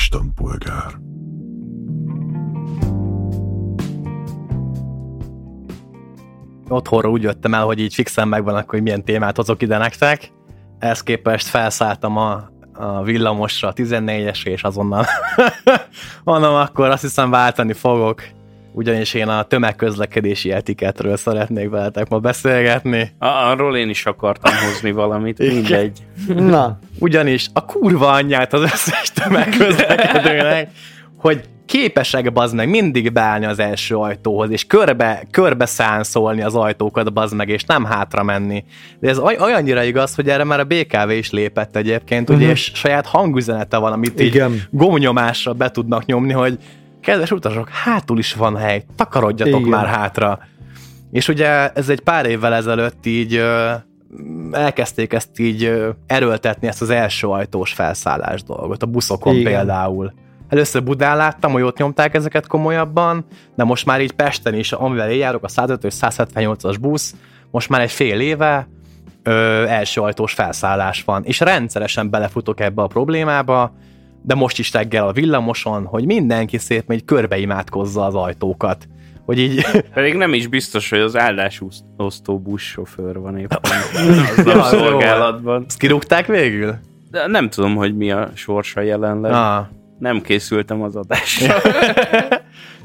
istenpolgár. Otthonra úgy jöttem el, hogy így fixen megvan, akkor hogy milyen témát hozok ide nektek. Ezt képest felszálltam a, a villamosra, a 14-esre, és azonnal mondom, akkor azt hiszem váltani fogok ugyanis én a tömegközlekedési etiketről szeretnék veletek ma beszélgetni. Arról én is akartam hozni valamit, mindegy. Na. Ugyanis a kurva anyját az összes tömegközlekedőnek, hogy képesek bazd meg mindig beállni az első ajtóhoz, és körbe, körbe szánszolni az ajtókat bazd meg, és nem hátra menni. De ez olyannyira igaz, hogy erre már a BKV is lépett egyébként, uh-huh. ugye, mhm. és saját hangüzenete van, amit Igen. így gomnyomásra be tudnak nyomni, hogy kedves utasok, hátul is van hely, takarodjatok Igen. már hátra. És ugye ez egy pár évvel ezelőtt így elkezdték ezt így erőltetni, ezt az első ajtós felszállás dolgot, a buszokon Igen. például. Először Budán láttam, hogy ott nyomták ezeket komolyabban, de most már így Pesten is, amivel én járok, a 105 178-as busz, most már egy fél éve ö, első ajtós felszállás van, és rendszeresen belefutok ebbe a problémába, de most is reggel a villamoson, hogy mindenki szép megy körbeimádkozza az ajtókat. Hogy így... Pedig nem is biztos, hogy az áldásosztó buszsofőr van éppen az szolgálatban. Ezt kirúgták végül? De nem tudom, hogy mi a sorsa jelenleg. Ah. Nem készültem az adásra.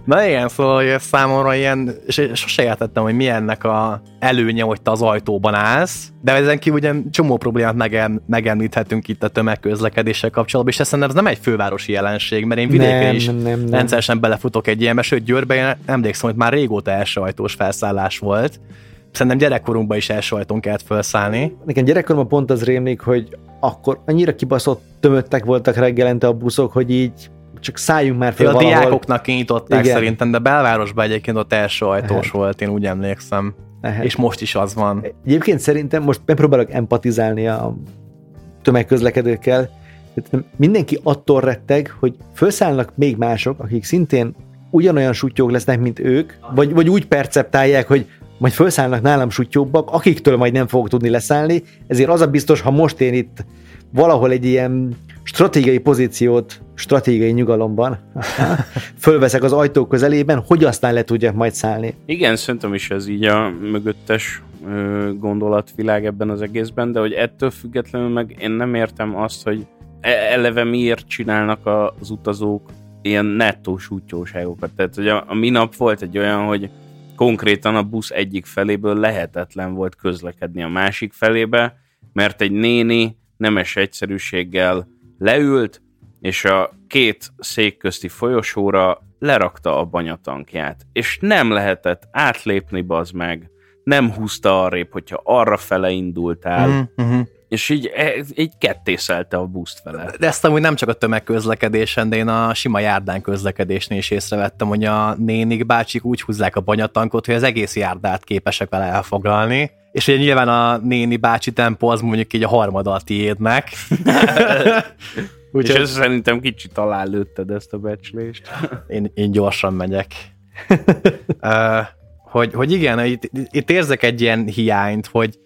Na igen, szóval hogy számomra ilyen, és sose értettem, hogy mi ennek a előnye, hogy te az ajtóban állsz, de ezen kívül ugye csomó problémát megem, megemlíthetünk itt a tömegközlekedéssel kapcsolatban, és szerintem ez nem egy fővárosi jelenség, mert én vidéken nem, is nem, nem, nem. rendszeresen belefutok egy ilyenbe, sőt Győrben én emlékszem, hogy már régóta első ajtós felszállás volt, szerintem gyerekkorunkban is első ajtón kellett felszállni. Nekem gyerekkoromban pont az rémlik, hogy akkor annyira kibaszott tömöttek voltak reggelente a buszok, hogy így csak szálljunk már fel A valahol. diákoknak kinyitották Igen. szerintem, de belvárosban egyébként ott első ajtós Lehet. volt, én úgy emlékszem. Lehet. És most is az van. Egyébként szerintem most megpróbálok empatizálni a tömegközlekedőkkel. Mindenki attól retteg, hogy felszállnak még mások, akik szintén ugyanolyan sutyók lesznek, mint ők, vagy, vagy úgy perceptálják, hogy majd felszállnak nálam sutyóbbak, akiktől majd nem fogok tudni leszállni, ezért az a biztos, ha most én itt valahol egy ilyen stratégiai pozíciót stratégiai nyugalomban fölveszek az ajtó közelében, hogy aztán le tudjak majd szállni. Igen, szerintem is ez így a mögöttes gondolatvilág ebben az egészben, de hogy ettől függetlenül meg én nem értem azt, hogy e, eleve miért csinálnak az utazók ilyen nettós útjóságokat. Tehát, hogy a, a minap volt egy olyan, hogy konkrétan a busz egyik feléből lehetetlen volt közlekedni a másik felébe, mert egy néni nemes egyszerűséggel leült, és a két szék közti folyosóra lerakta a banyatankját, és nem lehetett átlépni bazd meg, nem húzta arrébb, hogyha arra fele indultál, mm-hmm. És így, e, így kettészelte a buszt vele. De ezt amúgy nem csak a tömegközlekedésen, de én a sima járdán közlekedésnél is észrevettem, hogy a nénik bácsik úgy húzzák a banyatankot, hogy az egész járdát képesek vele elfoglalni, és ugye nyilván a néni bácsi tempó az mondjuk így a harmada a tiédnek. Úgy, és ez szerintem kicsit lőtted ezt a becslést. Én, én gyorsan megyek. uh, hogy, hogy igen, itt, itt érzek egy ilyen hiányt, hogy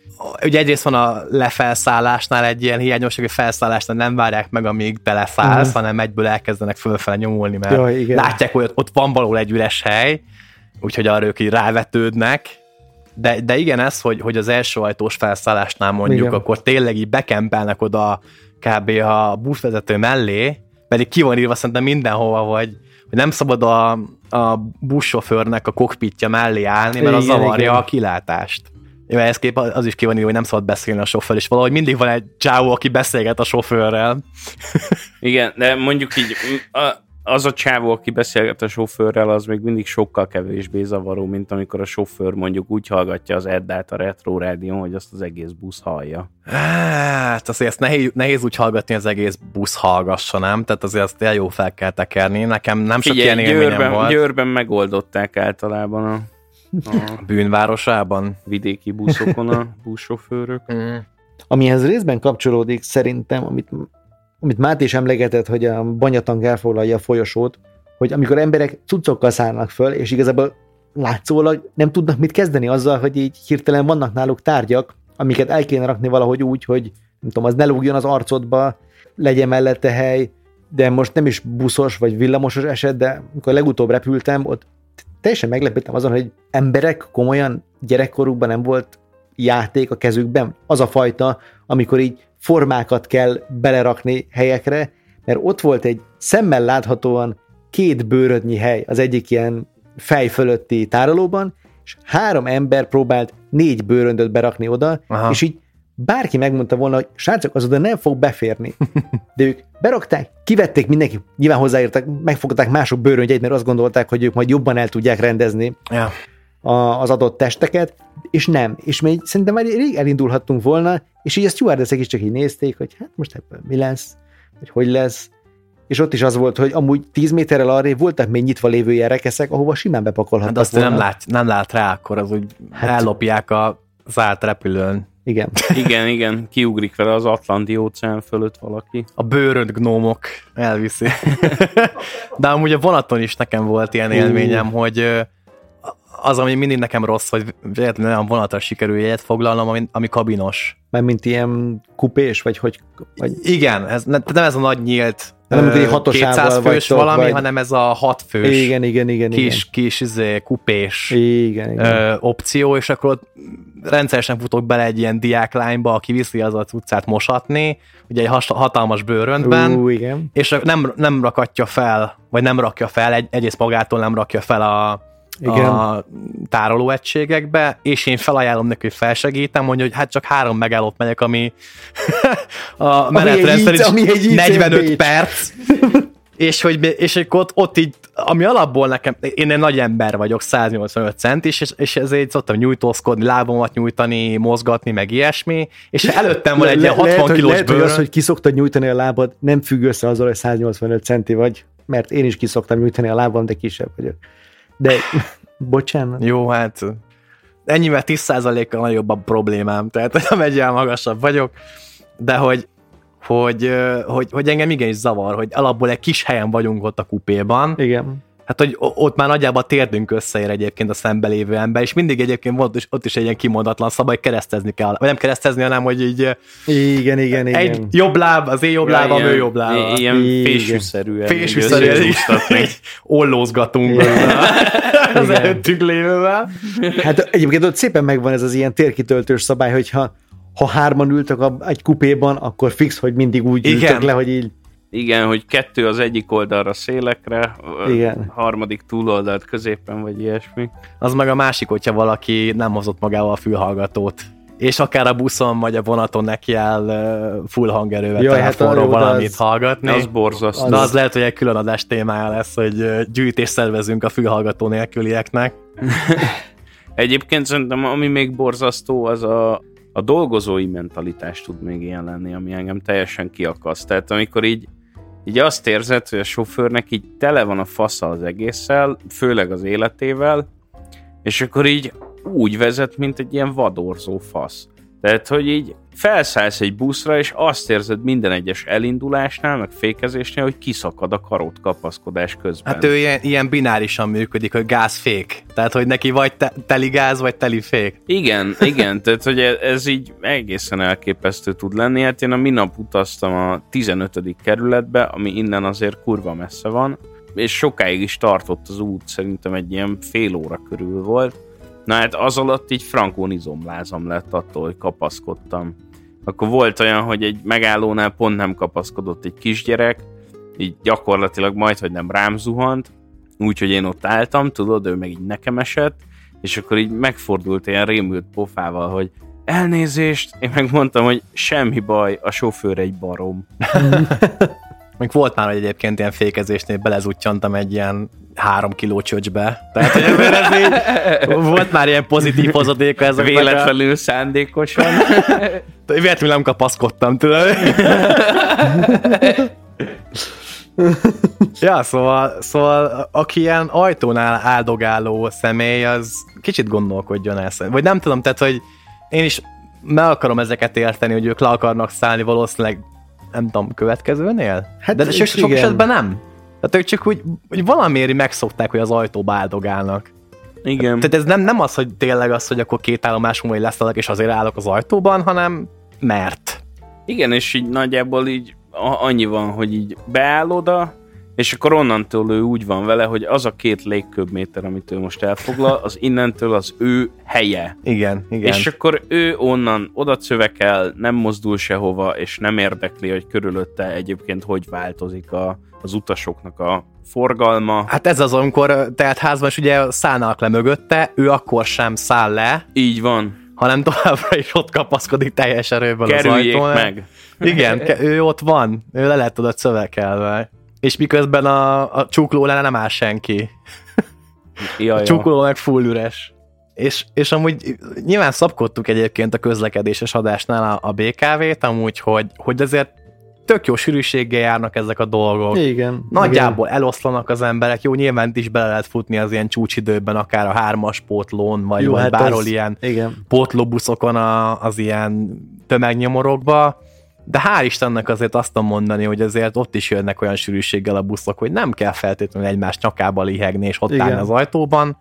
ugye egyrészt van a lefelszállásnál egy ilyen hiányosság, hogy felszállásnál nem várják meg, amíg beleszállsz, uh-huh. hanem egyből elkezdenek fölfele nyomulni, mert Jaj, igen. látják, hogy ott van való egy üres hely, úgyhogy arra ők így rávetődnek, de, de igen, ez, hogy, hogy az első ajtós felszállásnál mondjuk, igen. akkor tényleg így bekempelnek oda kb. a buszvezető mellé, pedig ki van írva szerintem mindenhova, hogy, hogy nem szabad a, a buszsofőrnek a kokpitja mellé állni, mert az zavarja igen. a kilátást. Ja, ez kép az is ki van hogy nem szabad beszélni a sofőr, és valahogy mindig van egy csávó, aki beszélget a sofőrrel. Igen, de mondjuk így a, az a csávó, aki beszélget a sofőrrel, az még mindig sokkal kevésbé zavaró, mint amikor a sofőr mondjuk úgy hallgatja az Eddát a retro rádión, hogy azt az egész busz hallja. Hát azért ezt nehéz, nehéz úgy hallgatni, az egész busz hallgassa, nem? Tehát azért azt jó fel kell tekerni. Nekem nem sok Figyelj, ilyen élményem Győrben, volt. Győrben megoldották általában a, a bűnvárosában. Vidéki buszokon a buszsofőrök. Mm. Amihez részben kapcsolódik szerintem, amit amit Máté is emlegetett, hogy a banyatank elfoglalja a folyosót, hogy amikor emberek cuccokkal szállnak föl, és igazából látszólag nem tudnak mit kezdeni azzal, hogy így hirtelen vannak náluk tárgyak, amiket el kéne rakni valahogy úgy, hogy nem tudom, az ne lógjon az arcodba, legyen mellette hely, de most nem is buszos vagy villamosos eset, de amikor legutóbb repültem, ott teljesen meglepődtem azon, hogy emberek komolyan gyerekkorukban nem volt játék a kezükben. Az a fajta, amikor így formákat kell belerakni helyekre, mert ott volt egy szemmel láthatóan két bőrödnyi hely az egyik ilyen fej fölötti tárolóban, és három ember próbált négy bőröndöt berakni oda, Aha. és így bárki megmondta volna, hogy srácok, az oda nem fog beférni. De ők berakták, kivették mindenki, nyilván hozzáértek, megfogták mások bőröngyeit, mert azt gondolták, hogy ők majd jobban el tudják rendezni ja. a, az adott testeket, és nem. És még szerintem már rég elindulhattunk volna, és így a stewardessek is csak így nézték, hogy hát most ebből mi lesz, hogy hogy lesz, és ott is az volt, hogy amúgy 10 méterrel arrébb voltak még nyitva lévő ilyen rekeszek, ahova simán bepakolhattak hát azt volna. nem lát, nem lát rá, akkor az úgy hát, ellopják a zárt repülőn. Igen. igen, igen, kiugrik vele az Atlanti óceán fölött valaki. A bőrönt gnómok elviszi. De amúgy a vonaton is nekem volt ilyen élményem, uh. hogy az, ami mindig nekem rossz, hogy véletlenül olyan vonatra sikerül jegyet foglalnom, ami, ami kabinos. Mert mint ilyen kupés, vagy hogy... Vagy... Igen, ez, nem ez a nagy nyílt nem, mint egy hatosával 200 fős valami, vagy... hanem ez a 6 fős igen, igen, igen, kis, igen. kis izé, kupés igen, igen. Ö, opció, és akkor ott rendszeresen futok bele egy ilyen diáklányba, aki viszi az a cuccát mosatni, ugye egy hatalmas bőröntben, uh, igen. és nem, nem rakatja fel, vagy nem rakja fel, egy, egyrészt magától nem rakja fel a, igen. a tárolóegységekbe, és én felajánlom neki, hogy felsegítem, mondja, hogy hát csak három megállót megyek, ami a menetrend szerint ami egy 45 perc, és hogy, és hogy ott, ott így, ami alapból nekem, én egy nagy ember vagyok, 185 cent is, és, és ezért szoktam nyújtózkodni, lábomat nyújtani, mozgatni, meg ilyesmi, és előttem van egy le, ilyen 60 lehet, kilós lehet, bőrön. Hogy az, hogy kiszoktad nyújtani a lábad, nem függ össze azzal, hogy 185 centi vagy, mert én is kiszoktam nyújtani a lábam, de kisebb vagyok. De, bocsánat. Jó, hát ennyivel 10%-kal nagyobb a problémám, tehát nem egyel magasabb vagyok, de hogy hogy, hogy, hogy engem igenis zavar, hogy alapból egy kis helyen vagyunk ott a kupéban. Igen. Hát, hogy ott már nagyjából térdünk összeér egyébként a szembelévő ember, és mindig egyébként volt is, ott is egy ilyen kimondatlan szabály, hogy keresztezni kell. Vagy nem keresztezni, hanem hogy így... Igen, igen, igen. Egy jobb láb, az én jobb ja, lábam, ő jobb láb. Ilyen fésűszerűen. Fésűszerűen. Ollózgatunk az előttük lévővel. Hát egyébként ott szépen megvan ez az ilyen térkitöltős szabály, hogyha ha hárman ültök a, egy kupéban, akkor fix, hogy mindig úgy Igen. ültök le, hogy így igen, hogy kettő az egyik oldalra szélekre, Igen. a harmadik túloldalt középen, vagy ilyesmi. Az meg a másik, hogyha valaki nem hozott magával a fülhallgatót és akár a buszon vagy a vonaton neki áll full hangerővel Jaj, hát valamit az, hallgatni. Az borzasztó. De az lehet, hogy egy külön adás témája lesz, hogy gyűjtés szervezünk a fülhallgató nélkülieknek. Egyébként szerintem ami még borzasztó, az a, a dolgozói mentalitás tud még ilyen lenni, ami engem teljesen kiakaszt. Tehát amikor így, így azt érzed, hogy a sofőrnek így tele van a fasza az egésszel, főleg az életével, és akkor így úgy vezet, mint egy ilyen vadorzó fasz. Tehát, hogy így felszállsz egy buszra, és azt érzed minden egyes elindulásnál, meg fékezésnél, hogy kiszakad a karót kapaszkodás közben. Hát ő ilyen, ilyen binárisan működik, hogy gázfék. Tehát, hogy neki vagy te, teli gáz, vagy teli fék. Igen, igen, tehát, hogy ez így egészen elképesztő tud lenni. Hát én a minap utaztam a 15. kerületbe, ami innen azért kurva messze van, és sokáig is tartott az út, szerintem egy ilyen fél óra körül volt Na hát az alatt így frankón izomlázam lett attól, hogy kapaszkodtam. Akkor volt olyan, hogy egy megállónál pont nem kapaszkodott egy kisgyerek, így gyakorlatilag majd, hogy nem rám zuhant, úgyhogy én ott álltam, tudod, ő meg így nekem esett, és akkor így megfordult ilyen rémült pofával, hogy elnézést, én megmondtam, hogy semmi baj, a sofőr egy barom. Még volt már, egyébként ilyen fékezésnél belezutyantam egy ilyen három kiló csöcsbe. Tehát, hogy ez így, volt már ilyen pozitív hozadéka ez Véletlenül a... szándékosan. Véletlenül nem kapaszkodtam, tudod. ja, szóval, szóval aki ilyen ajtónál áldogáló személy, az kicsit gondolkodjon el. Vagy nem tudom, tehát, hogy én is meg akarom ezeket érteni, hogy ők le akarnak szállni valószínűleg nem tudom, következőnél? Hát De sok, sok esetben nem. Tehát ők csak úgy, hogy valamiért megszokták, hogy az ajtóba áldogálnak. Igen. Tehát ez nem, nem az, hogy tényleg az, hogy akkor két állomás múlva leszalak, és azért állok az ajtóban, hanem mert. Igen, és így nagyjából így annyi van, hogy így beáll oda, és akkor onnantól ő úgy van vele, hogy az a két légköbméter, amit ő most elfoglal, az innentől az ő helye. Igen, igen. És akkor ő onnan oda cövekel, nem mozdul sehova, és nem érdekli, hogy körülötte egyébként hogy változik a, az utasoknak a forgalma. Hát ez az, amikor tehát házban is ugye szállnak le mögötte, ő akkor sem száll le, Így van. hanem továbbra is ott kapaszkodik teljes erőből Kerüljék az ajtón. meg. Igen, ő ott van, ő le lett oda szövekelve. És miközben a, a csukló lenne nem áll senki. Ja, A ja. csukló meg full üres. És, és amúgy nyilván szabkodtuk egyébként a közlekedéses adásnál a, a BKV-t, amúgy, hogy, hogy azért tök jó sűrűséggel járnak ezek a dolgok. Igen. Nagyjából eloszlanak az emberek, jó, nyilván is bele lehet futni az ilyen csúcsidőben, akár a hármas pótlón, vagy, Jó, vagy hát bárhol az- ilyen Igen. igen. pótlóbuszokon a, az ilyen tömegnyomorokba, de hál' Istennek azért azt tudom mondani, hogy azért ott is jönnek olyan sűrűséggel a buszok, hogy nem kell feltétlenül egymás nyakába lihegni, és ott Igen. állni az ajtóban,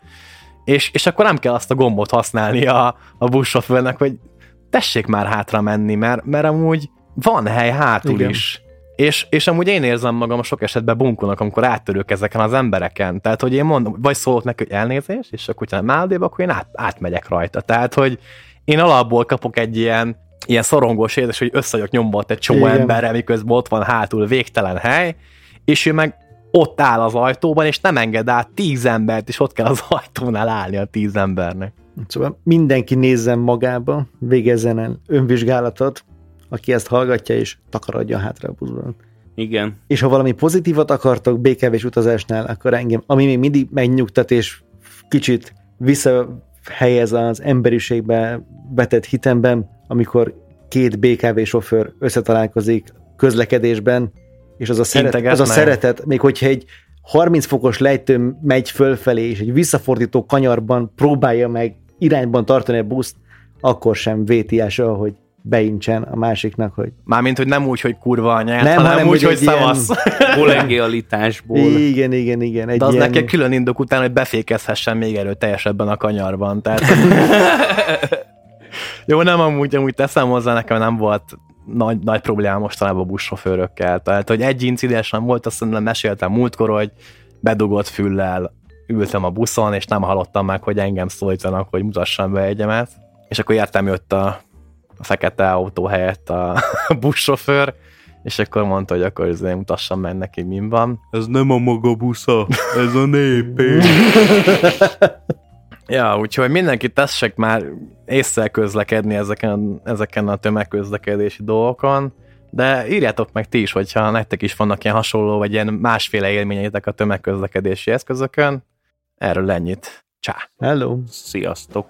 és, és akkor nem kell azt a gombot használni a, a buszsofőrnek, hogy tessék már hátra menni, mert, mert amúgy van hely hátul Igen. is. És, és amúgy én érzem magam sok esetben bunkónak, amikor áttörök ezeken az embereken. Tehát, hogy én mondom, vagy szólok neki, hogy elnézést, és akkor, hogyha nem áldébb, akkor én át, átmegyek rajta. Tehát, hogy én alapból kapok egy ilyen, ilyen szorongós érzés, hogy össze vagyok nyomva egy csomó Igen. emberrel, miközben ott van hátul végtelen hely, és ő meg ott áll az ajtóban, és nem enged át tíz embert, és ott kell az ajtónál állni a tíz embernek. Szóval mindenki nézzen magába, végezzen el önvizsgálatot, aki ezt hallgatja, és takarodja hátra a buszban. Igen. És ha valami pozitívat akartok békevés utazásnál, akkor engem, ami még mindig megnyugtat, és kicsit visszahelyez az emberiségbe vetett hitemben, amikor két BKV sofőr összetalálkozik közlekedésben, és az a, szeret, az a szeretet, még hogyha egy 30 fokos lejtőn megy fölfelé, és egy visszafordító kanyarban próbálja meg irányban tartani a buszt, akkor sem véti el soha, hogy beincsen a másiknak, hogy Mármint, hogy nem úgy, hogy kurva anyát, Nem, hanem, hanem, úgy, hogy hogy szavasz. Kollegialitásból. igen, igen, igen. Egy De az ilyen... neki külön indok után, hogy befékezhessen még erőteljesebben a kanyarban. Tehát... Jó, nem amúgy, amúgy teszem hozzá, nekem nem volt nagy, nagy probléma mostanában a buszsofőrökkel. Tehát, hogy egy incidens nem volt, azt szerintem meséltem múltkor, hogy bedugott füllel ültem a buszon, és nem hallottam meg, hogy engem szólítanak, hogy mutassam be egyemet. És akkor értem jött a, a fekete autó helyett a buszsofőr, és akkor mondta, hogy akkor azért mutassam meg neki, mi van. Ez nem a maga busza, ez a népé. Ja, úgyhogy mindenki tessek már észre közlekedni ezeken, ezeken a tömegközlekedési dolgokon, de írjátok meg ti is, hogyha nektek is vannak ilyen hasonló, vagy ilyen másféle élményeitek a tömegközlekedési eszközökön. Erről ennyit. Csá! Hello! Sziasztok.